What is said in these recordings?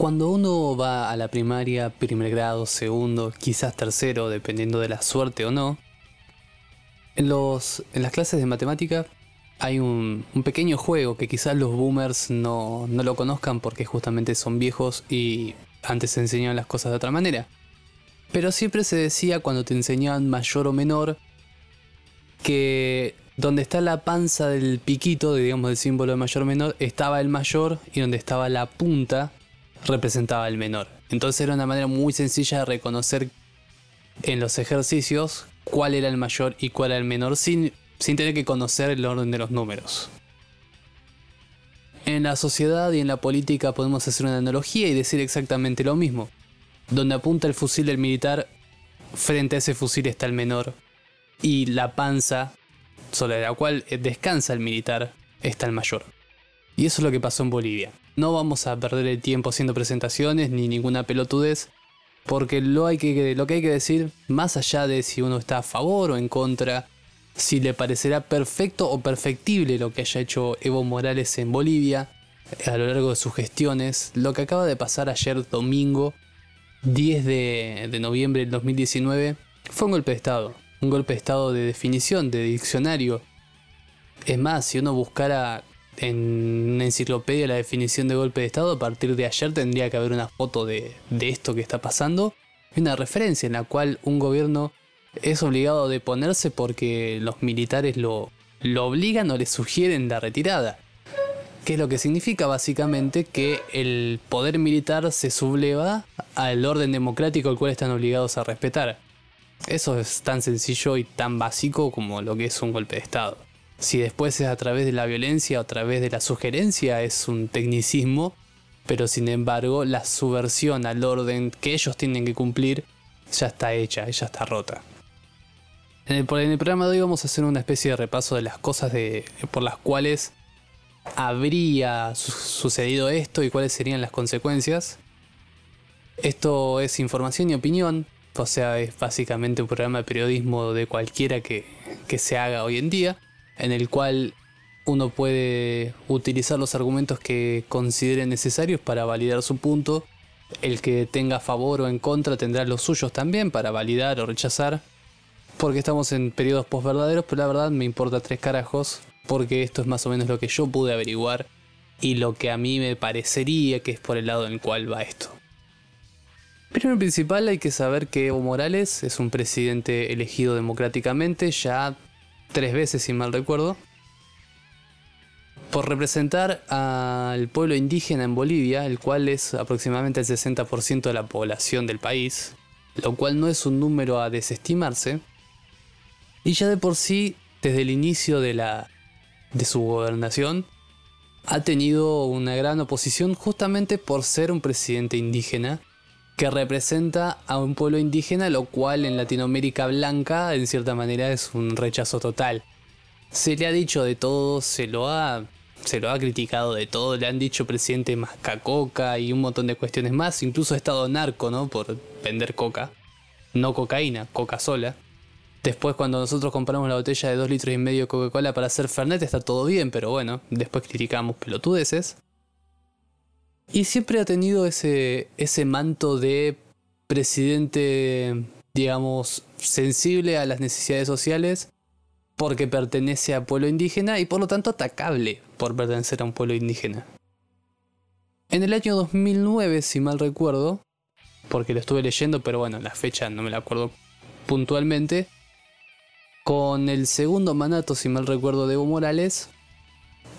Cuando uno va a la primaria, primer grado, segundo, quizás tercero, dependiendo de la suerte o no, en, los, en las clases de matemática hay un, pequeño juego que quizás los boomers no, no, lo conozcan porque justamente son viejos y antes se enseñaban las cosas de otra manera. Pero siempre se decía cuando te enseñaban mayor o menor que donde está la panza del piquito, digamos del símbolo de mayor o menor, estaba el mayor y donde estaba la punta representaba el menor. Entonces era una manera muy sencilla de reconocer en los ejercicios cuál era el mayor y cuál era el menor sin, sin tener que conocer el orden de los números. En la sociedad y en la política podemos hacer una analogía y decir exactamente lo mismo. Donde apunta el fusil del militar, frente a ese fusil está el menor. Y la panza, sobre la cual descansa el militar, está el mayor. Y eso es lo que pasó en Bolivia. No vamos a perder el tiempo haciendo presentaciones ni ninguna pelotudez, porque lo, que hay que decir, más allá de si uno está a favor o en contra, si le parecerá perfecto o perfectible lo que haya hecho Evo Morales en Bolivia a lo largo de sus gestiones, lo que acaba de pasar ayer domingo 10 de, de noviembre del 2019 fue un golpe de Estado, un golpe de Estado de definición, de diccionario. Es más, si uno buscara en una enciclopedia la definición de golpe de Estado, a partir de ayer tendría que haber una foto de, esto que está pasando y una referencia en la cual un gobierno es obligado a deponerse porque los militares lo, obligan o le sugieren la retirada. ¿Qué es lo que significa básicamente que el poder militar se subleva al orden democrático al cual están obligados a respetar. Eso es tan sencillo y tan básico como lo que es un golpe de Estado. Si después es a través de la violencia o a través de la sugerencia es un tecnicismo, pero sin embargo la subversión al orden que ellos tienen que cumplir ya está hecha, ya está rota. En el, programa de hoy vamos a hacer una especie de repaso de las cosas por las cuales habría sucedido esto y cuáles serían las consecuencias. Esto es información y opinión, o sea, es básicamente un programa de periodismo de cualquiera que se haga hoy en día en el cual uno puede utilizar los argumentos que considere necesarios para validar su punto. El que tenga a favor o en contra tendrá los suyos también para validar o rechazar. Porque estamos en periodos postverdaderos, pero la verdad me importa tres carajos. Porque esto es más o menos lo que yo pude averiguar y lo que a mí me parecería que es por el lado en el cual va esto. Primero principal hay que saber que Evo Morales es un presidente elegido democráticamente ya tres veces si mal recuerdo, por representar al pueblo indígena en Bolivia, el cual es aproximadamente el 60% de la población del país, lo cual no es un número a desestimarse, y ya de por sí, desde el inicio de, la, de su gobernación, ha tenido una gran oposición justamente por ser un presidente indígena que representa a un pueblo indígena, lo cual en Latinoamérica blanca en cierta manera es un rechazo total. Se le ha dicho de todo, se lo ha, se lo ha criticado de todo, le han dicho presidente mascacoca y un montón de cuestiones más, incluso ha estado narco, ¿no? Por vender coca, no cocaína, coca sola. Después cuando nosotros compramos la botella de 2 litros y medio de Coca-Cola para hacer Fernet está todo bien, pero bueno, después criticamos pelotudeces. Y siempre ha tenido ese, ese manto de presidente, digamos, sensible a las necesidades sociales porque pertenece a pueblo indígena y por lo tanto atacable por pertenecer a un pueblo indígena. En el año 2009, si mal recuerdo, porque lo estuve leyendo, pero bueno, la fecha no me la acuerdo puntualmente, con el segundo mandato, si mal recuerdo, de Evo Morales,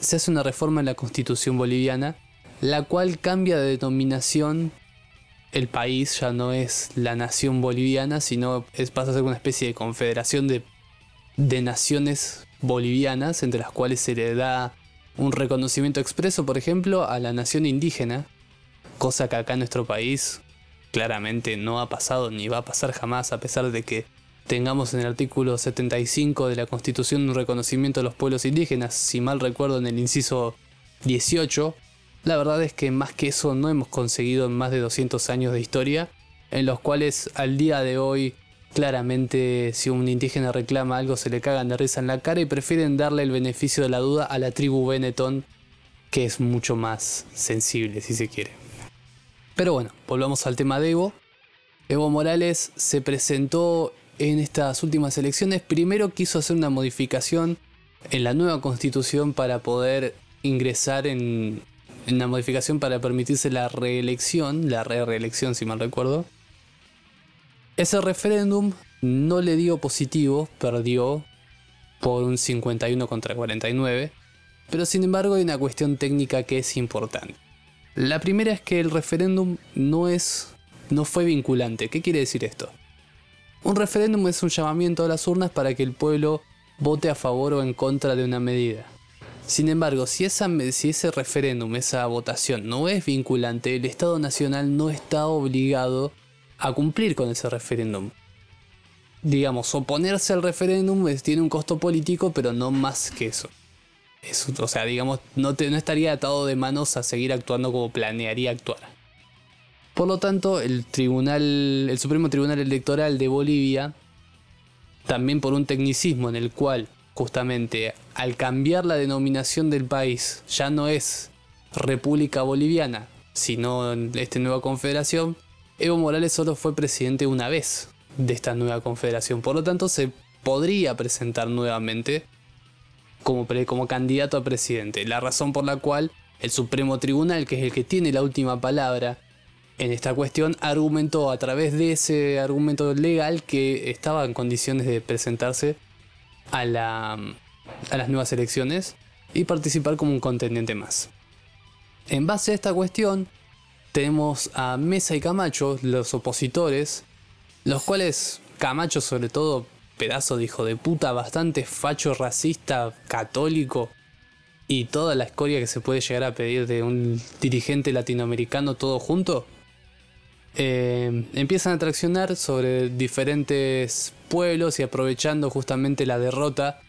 se hace una reforma en la constitución boliviana la cual cambia de denominación. El país ya no es la nación boliviana, sino es, pasa a ser una especie de confederación de, de naciones bolivianas, entre las cuales se le da un reconocimiento expreso, por ejemplo, a la nación indígena, cosa que acá en nuestro país claramente no ha pasado ni va a pasar jamás, a pesar de que tengamos en el artículo 75 de la Constitución un reconocimiento a los pueblos indígenas, si mal recuerdo en el inciso 18, la verdad es que más que eso no hemos conseguido en más de 200 años de historia, en los cuales al día de hoy claramente si un indígena reclama algo se le cagan de risa en la cara y prefieren darle el beneficio de la duda a la tribu Benetton, que es mucho más sensible si se quiere. Pero bueno, volvamos al tema de Evo. Evo Morales se presentó en estas últimas elecciones. Primero quiso hacer una modificación en la nueva constitución para poder ingresar en, una modificación para permitirse la reelección, la re-reelección si mal recuerdo. Ese referéndum no le dio positivo, perdió por un 51 contra 49, pero sin embargo hay una cuestión técnica que es importante. La primera es que el referéndum no es no fue vinculante. ¿Qué quiere decir esto? Un referéndum es un llamamiento a las urnas para que el pueblo vote a favor o en contra de una medida. Sin embargo, si, ese referéndum, esa votación no es vinculante, el Estado Nacional no está obligado a cumplir con ese referéndum. Digamos, oponerse al referéndum tiene un costo político, pero no más que eso. o sea, digamos, no, no estaría atado de manos a seguir actuando como planearía actuar. Por lo tanto, el tribunal, el Supremo Tribunal Electoral de Bolivia, también por un tecnicismo en el cual justamente al cambiar la denominación del país ya no es República Boliviana, sino esta nueva confederación, Evo Morales solo fue presidente una vez de esta nueva confederación. Por lo tanto, se podría presentar nuevamente como, como candidato a presidente. La razón por la cual el Supremo Tribunal, que es el que tiene la última palabra en esta cuestión, argumentó a través de ese argumento legal que estaba en condiciones de presentarse a, la, a las nuevas elecciones y participar como un contendiente más. En base a esta cuestión, tenemos a Mesa y Camacho, los opositores, los cuales Camacho sobre todo, pedazo de hijo de puta, bastante facho, racista, católico, y toda la escoria que se puede llegar a pedir de un dirigente latinoamericano todo junto, eh, empiezan a traccionar sobre diferentes pueblos y aprovechando justamente la derrota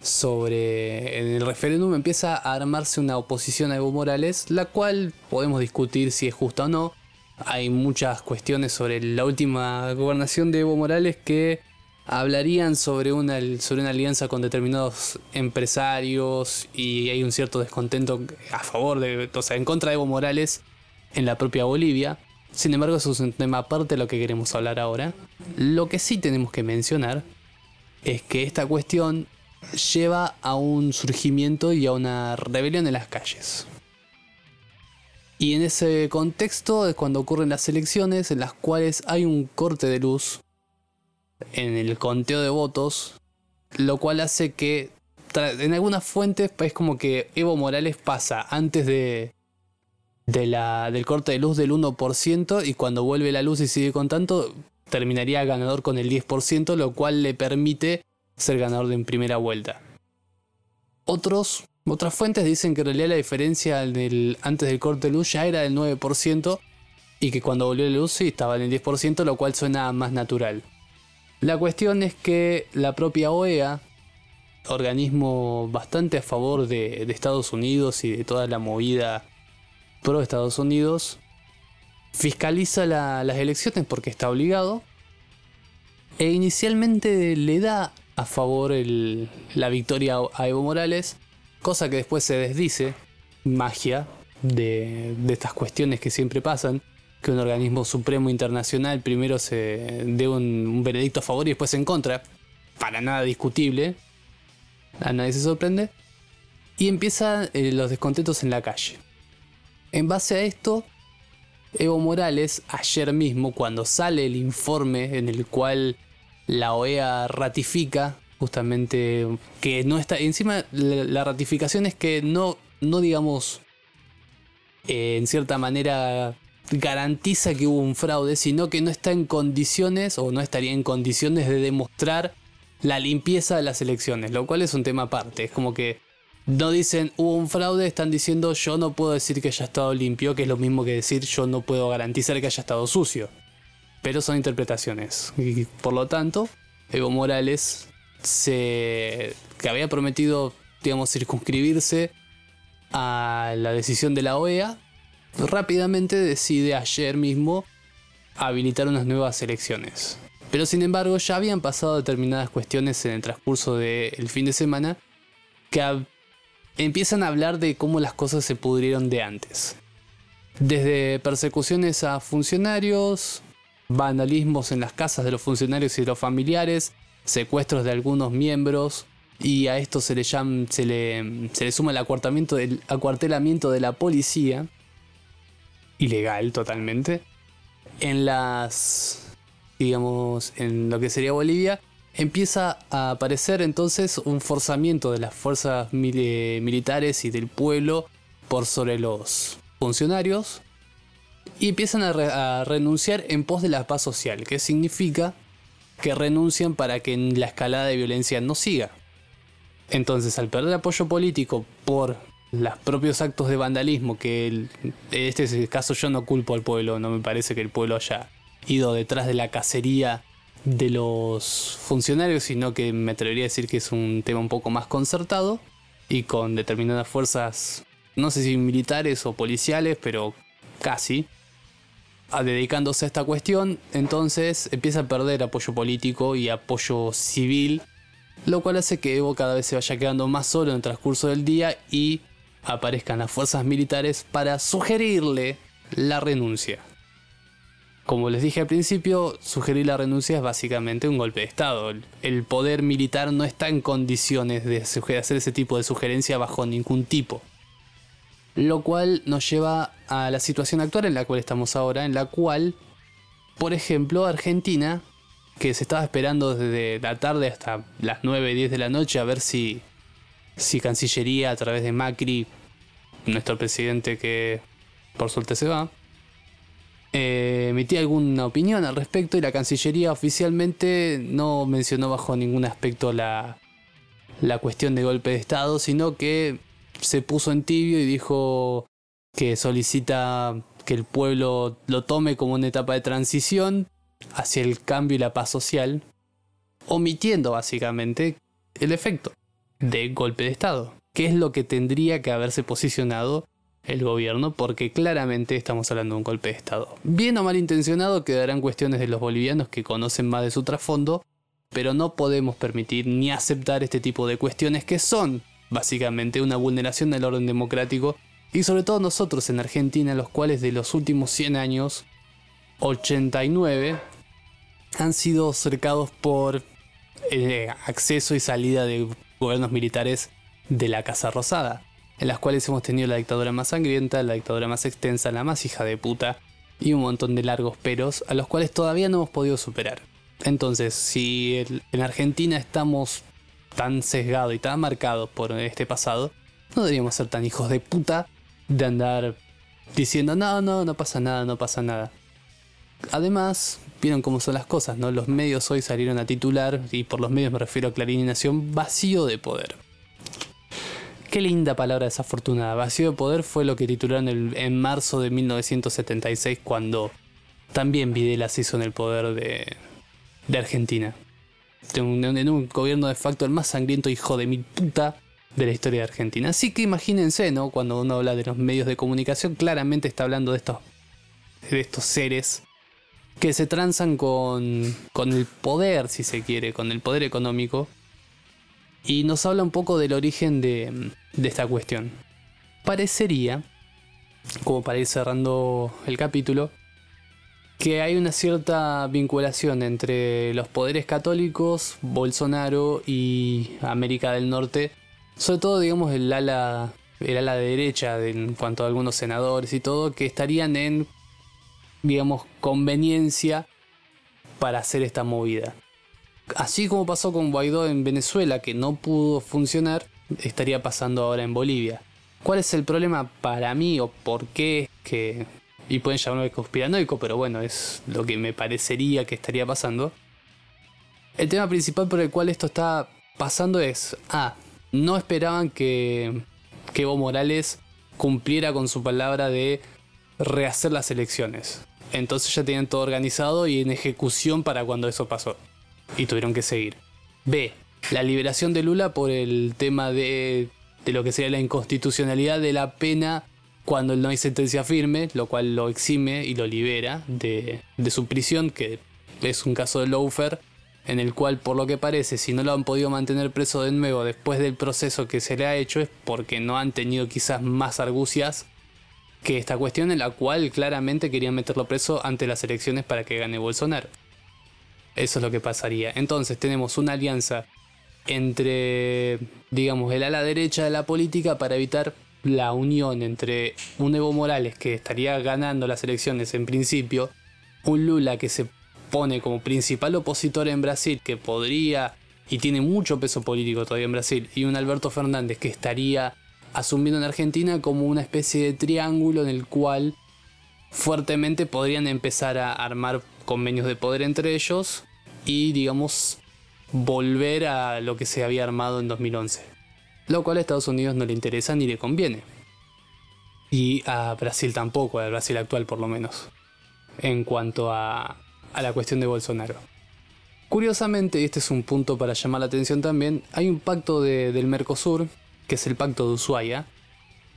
sobre en el referéndum empieza a armarse una oposición a Evo Morales, la cual podemos discutir si es justa o no. Hay muchas cuestiones sobre la última gobernación de Evo Morales que hablarían sobre una, sobre una alianza con determinados empresarios y hay un cierto descontento a favor de, o sea, en contra de Evo Morales en la propia Bolivia. Sin embargo, eso es un tema aparte de lo que queremos hablar ahora. Lo que sí tenemos que mencionar es que esta cuestión lleva a un surgimiento y a una rebelión en las calles. Y en ese contexto es cuando ocurren las elecciones en las cuales hay un corte de luz en el conteo de votos, lo cual hace que en algunas fuentes es como que Evo Morales pasa antes de, del corte de luz del 1% y cuando vuelve la luz y sigue contando terminaría ganador con el 10%, lo cual le permite ser ganador de en primera vuelta. Otros, otras fuentes dicen que en realidad la diferencia antes del corte de luz ya era del 9% y que cuando volvió la luz sí estaba en el 10%, lo cual suena más natural. La cuestión es que la propia OEA, organismo bastante a favor de, Estados Unidos y de toda la movida pro Estados Unidos, fiscaliza las elecciones porque está obligado e inicialmente le da a favor la victoria a Evo Morales, cosa que después se desdice, magia de, estas cuestiones que siempre pasan, que un organismo supremo internacional primero se dé un, veredicto a favor y después en contra, para nada discutible, a nadie se sorprende, y empiezan eh, los descontentos en la calle. En base a esto, Evo Morales, ayer mismo, cuando sale el informe en el cual la OEA ratifica justamente que no está encima la, ratificación es que no no digamos eh, en cierta manera garantiza que hubo un fraude sino que no está en condiciones o no estaría en condiciones de demostrar la limpieza de las elecciones lo cual es un tema aparte. Es como que no dicen hubo un fraude están diciendo yo no puedo decir que haya estado limpio que es lo mismo que decir yo no puedo garantizar que haya estado sucio pero son interpretaciones. Y por lo tanto, Evo Morales, se, que había prometido, digamos, circunscribirse a la decisión de la OEA, rápidamente decide ayer mismo habilitar unas nuevas elecciones. Pero sin embargo ya habían pasado determinadas cuestiones en el transcurso del fin de semana que empiezan a hablar de cómo las cosas se pudrieron de antes. Desde persecuciones a funcionarios, vandalismos en las casas de los funcionarios y de los familiares, secuestros de algunos miembros, y a esto se le, llama, se le, se le suma el acuartelamiento, del, acuartelamiento de la policía, ilegal totalmente, en las, digamos, en lo que sería Bolivia, empieza a aparecer entonces un forzamiento de las fuerzas militares y del pueblo por sobre los funcionarios y empiezan a, renunciar en pos de la paz social, que significa que renuncian para que la escalada de violencia no siga. Entonces, al perder apoyo político por los propios actos de vandalismo, que en este caso yo no culpo al pueblo, no me parece que el pueblo haya ido detrás de la cacería de los funcionarios, sino que me atrevería a decir que es un tema un poco más concertado y con determinadas fuerzas, no sé si militares o policiales, pero casi, dedicándose a esta cuestión, entonces empieza a perder apoyo político y apoyo civil, lo cual hace que Evo cada vez se vaya quedando más solo en el transcurso del día y aparezcan las fuerzas militares para sugerirle la renuncia. Como les dije al principio, sugerir la renuncia es básicamente un golpe de Estado. El poder militar no está en condiciones de hacer ese tipo de sugerencia bajo ningún tipo. Lo cual nos lleva a la situación actual en la cual estamos ahora, en la cual, por ejemplo, Argentina, que se estaba esperando desde la tarde hasta las 9, 10 de la noche a ver si, si Cancillería a través de Macri, nuestro presidente que por suerte se va, eh, emitía alguna opinión al respecto y la Cancillería oficialmente no mencionó bajo ningún aspecto la, la cuestión de golpe de Estado, sino que se puso en tibio y dijo que solicita que el pueblo lo tome como una etapa de transición hacia el cambio y la paz social, omitiendo básicamente el efecto de golpe de Estado, que es lo que tendría que haberse posicionado el gobierno, porque claramente estamos hablando de un golpe de Estado. Bien o mal intencionado quedarán cuestiones de los bolivianos que conocen más de su trasfondo, pero no podemos permitir ni aceptar este tipo de cuestiones que son básicamente una vulneración del orden democrático y sobre todo nosotros en Argentina, los cuales de los últimos 100 años, 89 han sido cercados por eh, acceso y salida de gobiernos militares de la Casa Rosada, en las cuales hemos tenido la dictadura más sangrienta, la dictadura más extensa, la más hija de puta y un montón de largos peros a los cuales todavía no hemos podido superar. Entonces, si en Argentina estamos tan sesgado y tan marcado por este pasado, no deberíamos ser tan hijos de puta de andar diciendo, no, no, no pasa nada, no pasa nada. Además, vieron cómo son las cosas, ¿no? Los medios hoy salieron a titular, y por los medios me refiero a Clarín y Nación, vacío de poder. Qué linda palabra desafortunada. Vacío de poder fue lo que titularon en marzo de 1976 cuando también Videla se hizo en el poder de, de Argentina en un gobierno de facto el más sangriento hijo de mi puta de la historia de Argentina. Así que imagínense, ¿no? Cuando uno habla de los medios de comunicación, claramente está hablando de estos, de estos seres que se transan con, con el poder, si se quiere, con el poder económico. Y nos habla un poco del origen de, de esta cuestión. Parecería, como para ir cerrando el capítulo, que hay una cierta vinculación entre los poderes católicos, Bolsonaro y América del Norte, sobre todo digamos el ala, el ala de derecha en cuanto a algunos senadores y todo, que estarían en, digamos, conveniencia para hacer esta movida. Así como pasó con Guaidó en Venezuela, que no pudo funcionar, estaría pasando ahora en Bolivia. ¿Cuál es el problema para mí o por qué que y pueden llamarme conspiranoico, pero bueno, es lo que me parecería que estaría pasando. El tema principal por el cual esto está pasando es, ah, no esperaban que, que Evo Morales cumpliera con su palabra de rehacer las elecciones. Entonces ya tenían todo organizado y en ejecución para cuando eso pasó. Y tuvieron que seguir. B. La liberación de Lula por el tema de, de lo que sería la inconstitucionalidad de la pena cuando no hay sentencia firme, lo cual lo exime y lo libera de, su prisión, que es un caso de Loafer, en el cual por lo que parece, si no lo han podido mantener preso de nuevo después del proceso que se le ha hecho, es porque no han tenido quizás más argucias que esta cuestión en la cual claramente querían meterlo preso ante las elecciones para que gane Bolsonaro. Eso es lo que pasaría. Entonces tenemos una alianza entre, digamos, el ala derecha de la política para evitar la unión entre un Evo Morales que estaría ganando las elecciones en principio, un Lula que se pone como principal opositor en Brasil, que podría y tiene mucho peso político todavía en Brasil, y un Alberto Fernández que estaría asumiendo en Argentina como una especie de triángulo en el cual fuertemente podrían empezar a armar convenios de poder entre ellos y digamos volver a lo que se había armado en 2011. Lo cual a Estados Unidos no le interesa ni le conviene. Y a Brasil tampoco, al Brasil actual por lo menos, en cuanto a, a la cuestión de Bolsonaro. Curiosamente, y este es un punto para llamar la atención también, hay un pacto del Mercosur, que es el pacto de Ushuaia,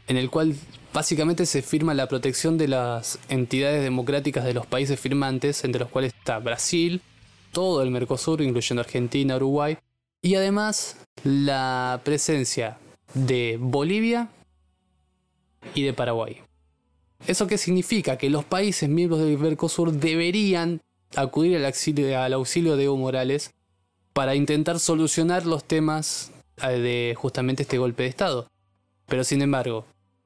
en el cual básicamente se firma la protección de las entidades democráticas de los países firmantes, entre los cuales está Brasil, todo el Mercosur, incluyendo Argentina, Uruguay, y además la presencia de Bolivia y de Paraguay. ¿Eso qué significa? Que los países miembros del Mercosur deberían acudir al auxilio, al auxilio de Evo Morales para intentar solucionar los temas eh, de justamente este golpe de Estado. Pero sin embargo,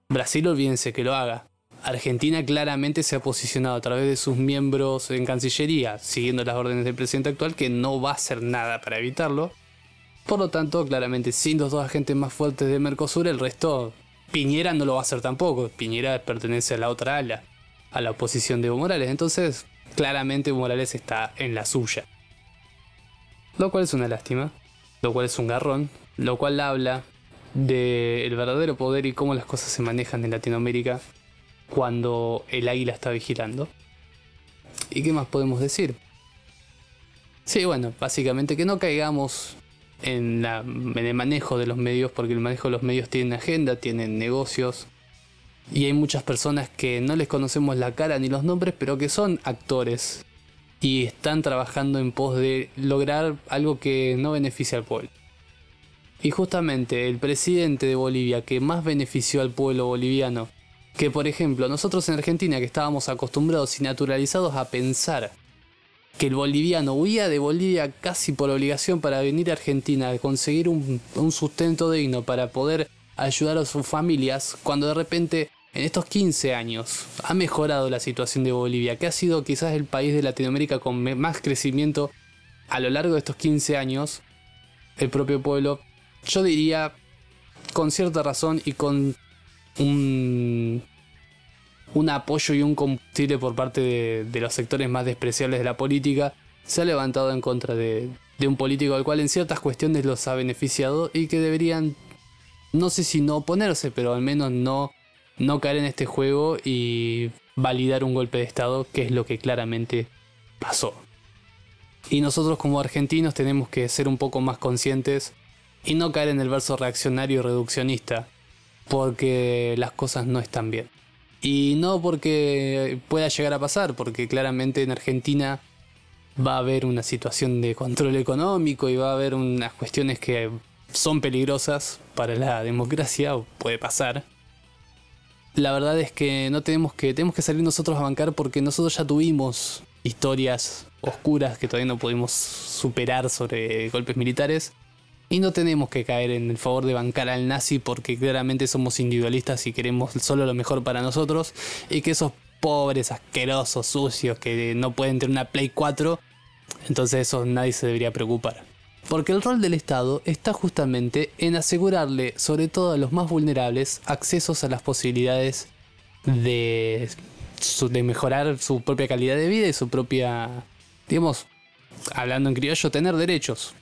Brasil olvídense que lo haga. Argentina claramente se ha posicionado a través de sus miembros en Cancillería, siguiendo las órdenes del presidente actual, que no va a hacer nada para evitarlo. Por lo tanto, claramente, sin los dos agentes más fuertes de Mercosur, el resto, Piñera no lo va a hacer tampoco. Piñera pertenece a la otra ala, a la oposición de Evo Morales. Entonces, claramente Evo Morales está en la suya. Lo cual es una lástima, lo cual es un garrón, lo cual habla del verdadero poder y cómo las cosas se manejan en Latinoamérica cuando el águila está vigilando. ¿Y qué más podemos decir? Sí, bueno, básicamente que no caigamos en, el manejo de los medios, porque el manejo de los medios tiene agenda, tienen negocios, y hay muchas personas que no les conocemos la cara ni los nombres, pero que son actores y están trabajando en pos de lograr algo que no beneficia al pueblo. Y justamente el presidente de Bolivia que más benefició al pueblo boliviano que por ejemplo nosotros en Argentina que estábamos acostumbrados y naturalizados a pensar que el boliviano huía de Bolivia casi por obligación para venir a Argentina a conseguir un, sustento digno para poder ayudar a sus familias, cuando de repente en estos 15 años ha mejorado la situación de Bolivia, que ha sido quizás el país de Latinoamérica con más crecimiento a lo largo de estos 15 años, el propio pueblo, yo diría con cierta razón y con un, un apoyo y un combustible por parte de, los sectores más despreciables de la política, se ha levantado en contra de, de un político al cual en ciertas cuestiones los ha beneficiado y que deberían, no sé si no oponerse, pero al menos no, no caer en este juego y validar un golpe de Estado, que es lo que claramente pasó. Y nosotros como argentinos tenemos que ser un poco más conscientes y no caer en el verso reaccionario y reduccionista porque las cosas no están bien. Y no porque pueda llegar a pasar, porque claramente en Argentina va a haber una situación de control económico y va a haber unas cuestiones que son peligrosas para la democracia, o puede pasar. La verdad es que no tenemos que, tenemos que salir nosotros a bancar porque nosotros ya tuvimos historias oscuras que todavía no pudimos superar sobre golpes militares. Y no tenemos que caer en el favor de bancar al nazi porque claramente somos individualistas y queremos solo lo mejor para nosotros. Y que esos pobres, asquerosos, sucios que no pueden tener una Play 4, entonces eso nadie se debería preocupar. Porque el rol del Estado está justamente en asegurarle, sobre todo a los más vulnerables, accesos a las posibilidades de, de mejorar su propia calidad de vida y su propia, digamos, hablando en criollo, tener derechos.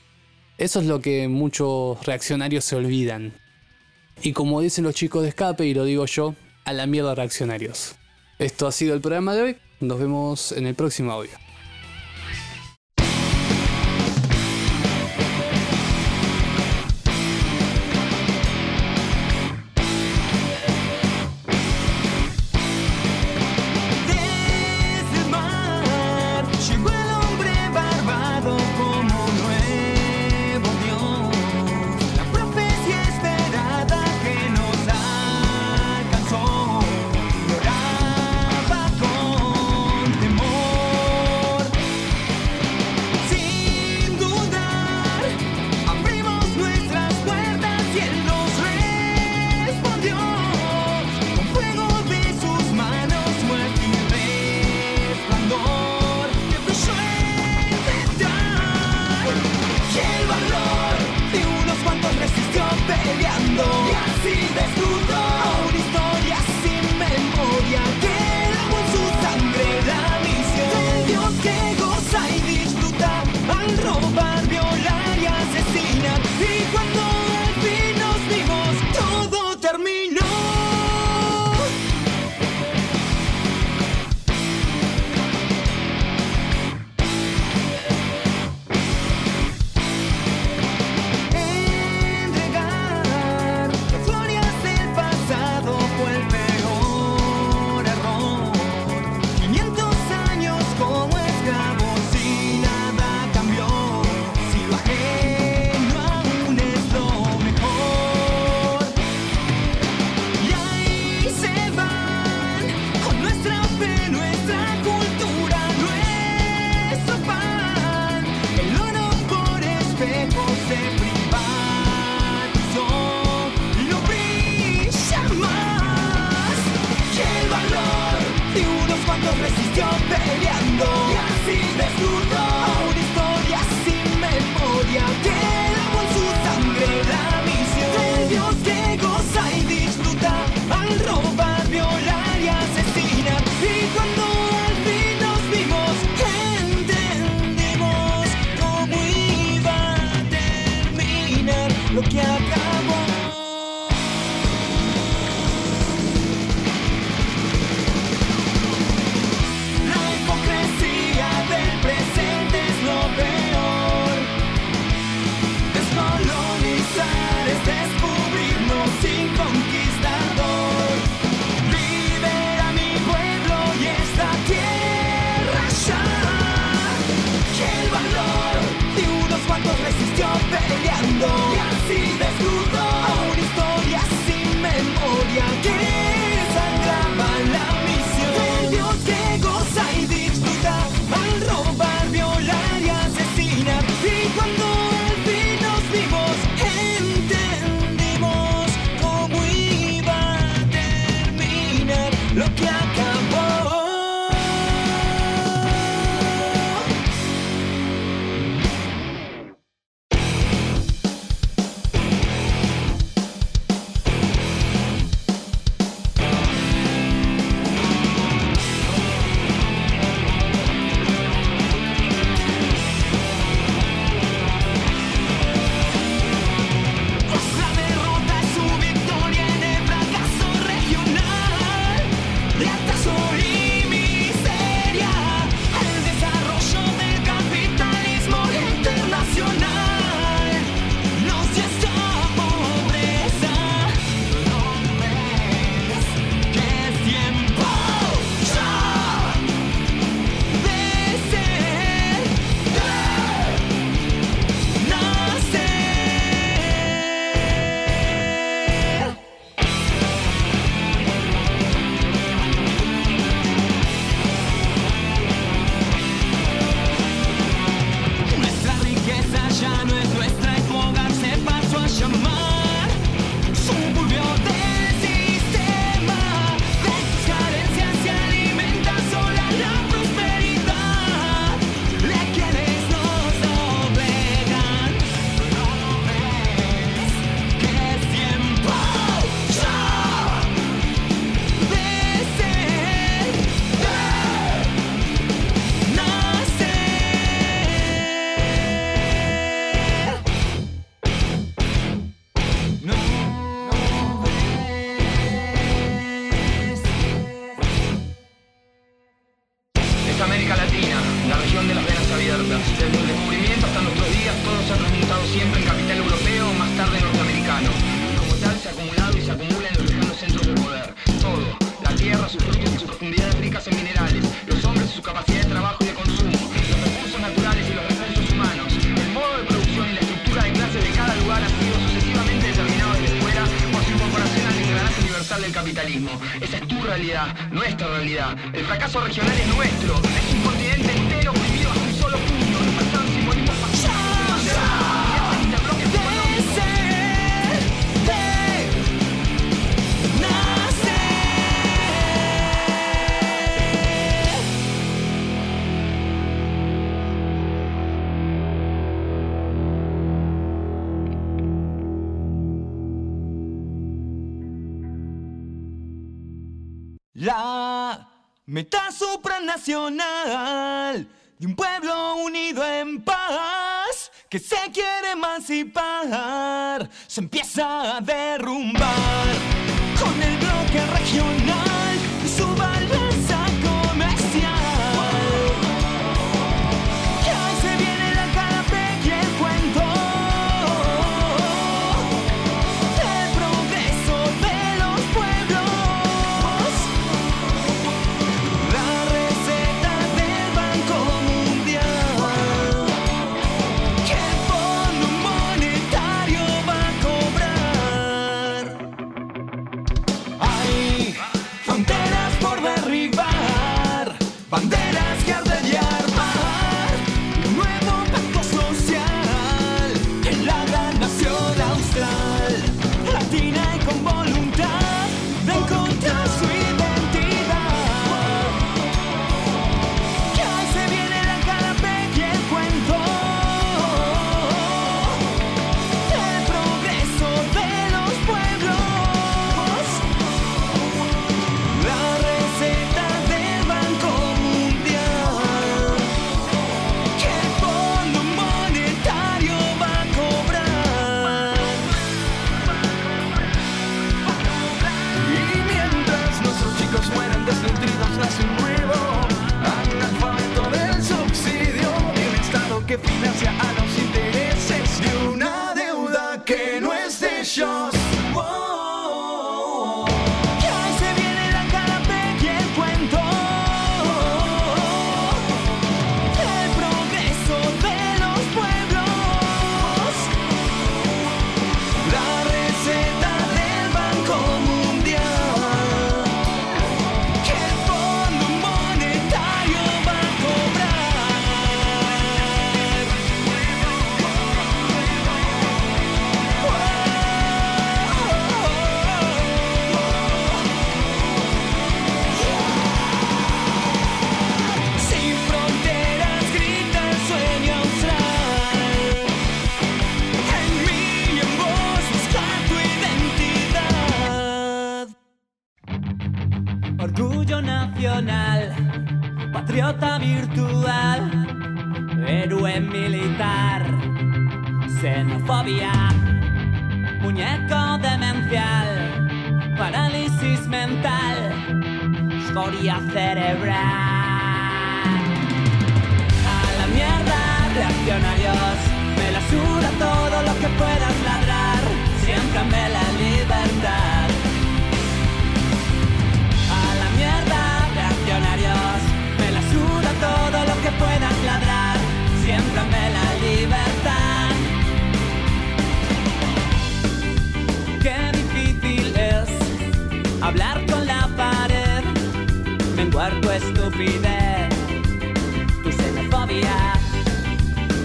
Eso es lo que muchos reaccionarios se olvidan. Y como dicen los chicos de escape, y lo digo yo, a la mierda reaccionarios. Esto ha sido el programa de hoy. Nos vemos en el próximo audio. de trabajo y de consumo, los recursos naturales y los recursos humanos, el modo de producción y la estructura de clase de cada lugar han sido sucesivamente determinados desde fuera por su incorporación al engranaje universal del capitalismo. Esa es tu realidad, nuestra realidad. El fracaso regional es nuestro, es un continente entero. la meta supranacional de un pueblo unido en paz que se quiere emancipar se empieza a derrumbar con el bloque regional. Patriota virtual, héroe militar, xenofobia, muñeco demencial, parálisis mental, escoria cerebral. A la mierda, reaccionarios, me la suda todo lo que puedas ladrar, siempre me la tu estupidez, tu xenofobia,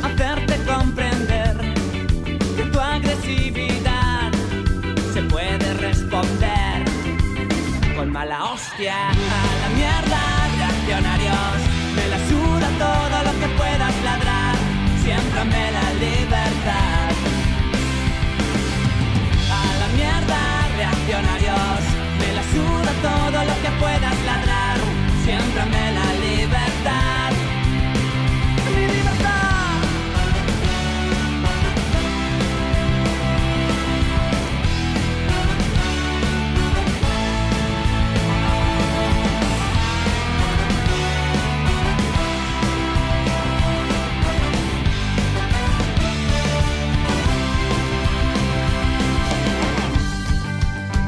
hacerte comprender que tu agresividad se puede responder con mala hostia. A la mierda, reaccionarios, me la suda todo lo que puedas ladrar, siempre me la libertad. A la mierda, reaccionarios, me la suda todo lo que puedas ladrar, siempre me la libertad. Mi libertad.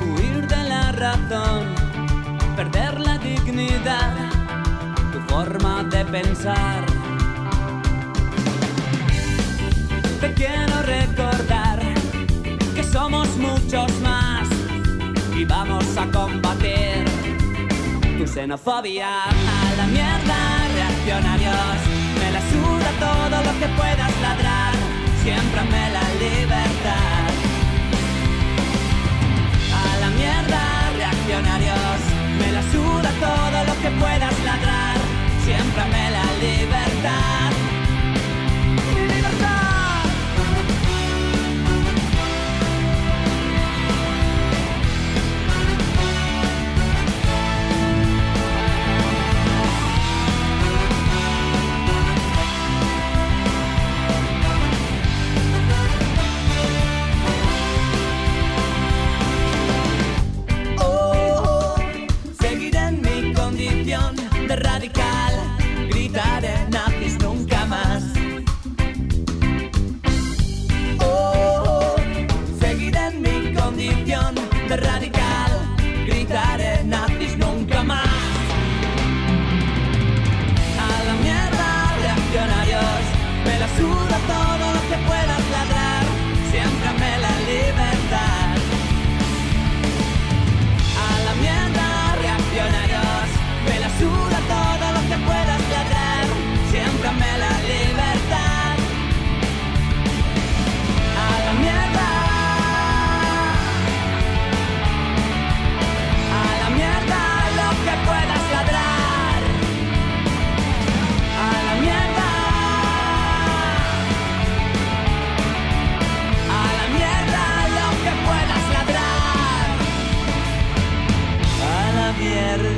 huir de la razón, tu forma de pensar. Te quiero recordar que somos muchos más y vamos a combatir tu xenofobia a la mierda, reaccionarios. Me la suda todo lo que puedas ladrar, siempre me la libertad a la mierda, reaccionarios. Me la suda todo lo que puedas ladrar. Siempre me la libertad.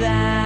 Puedas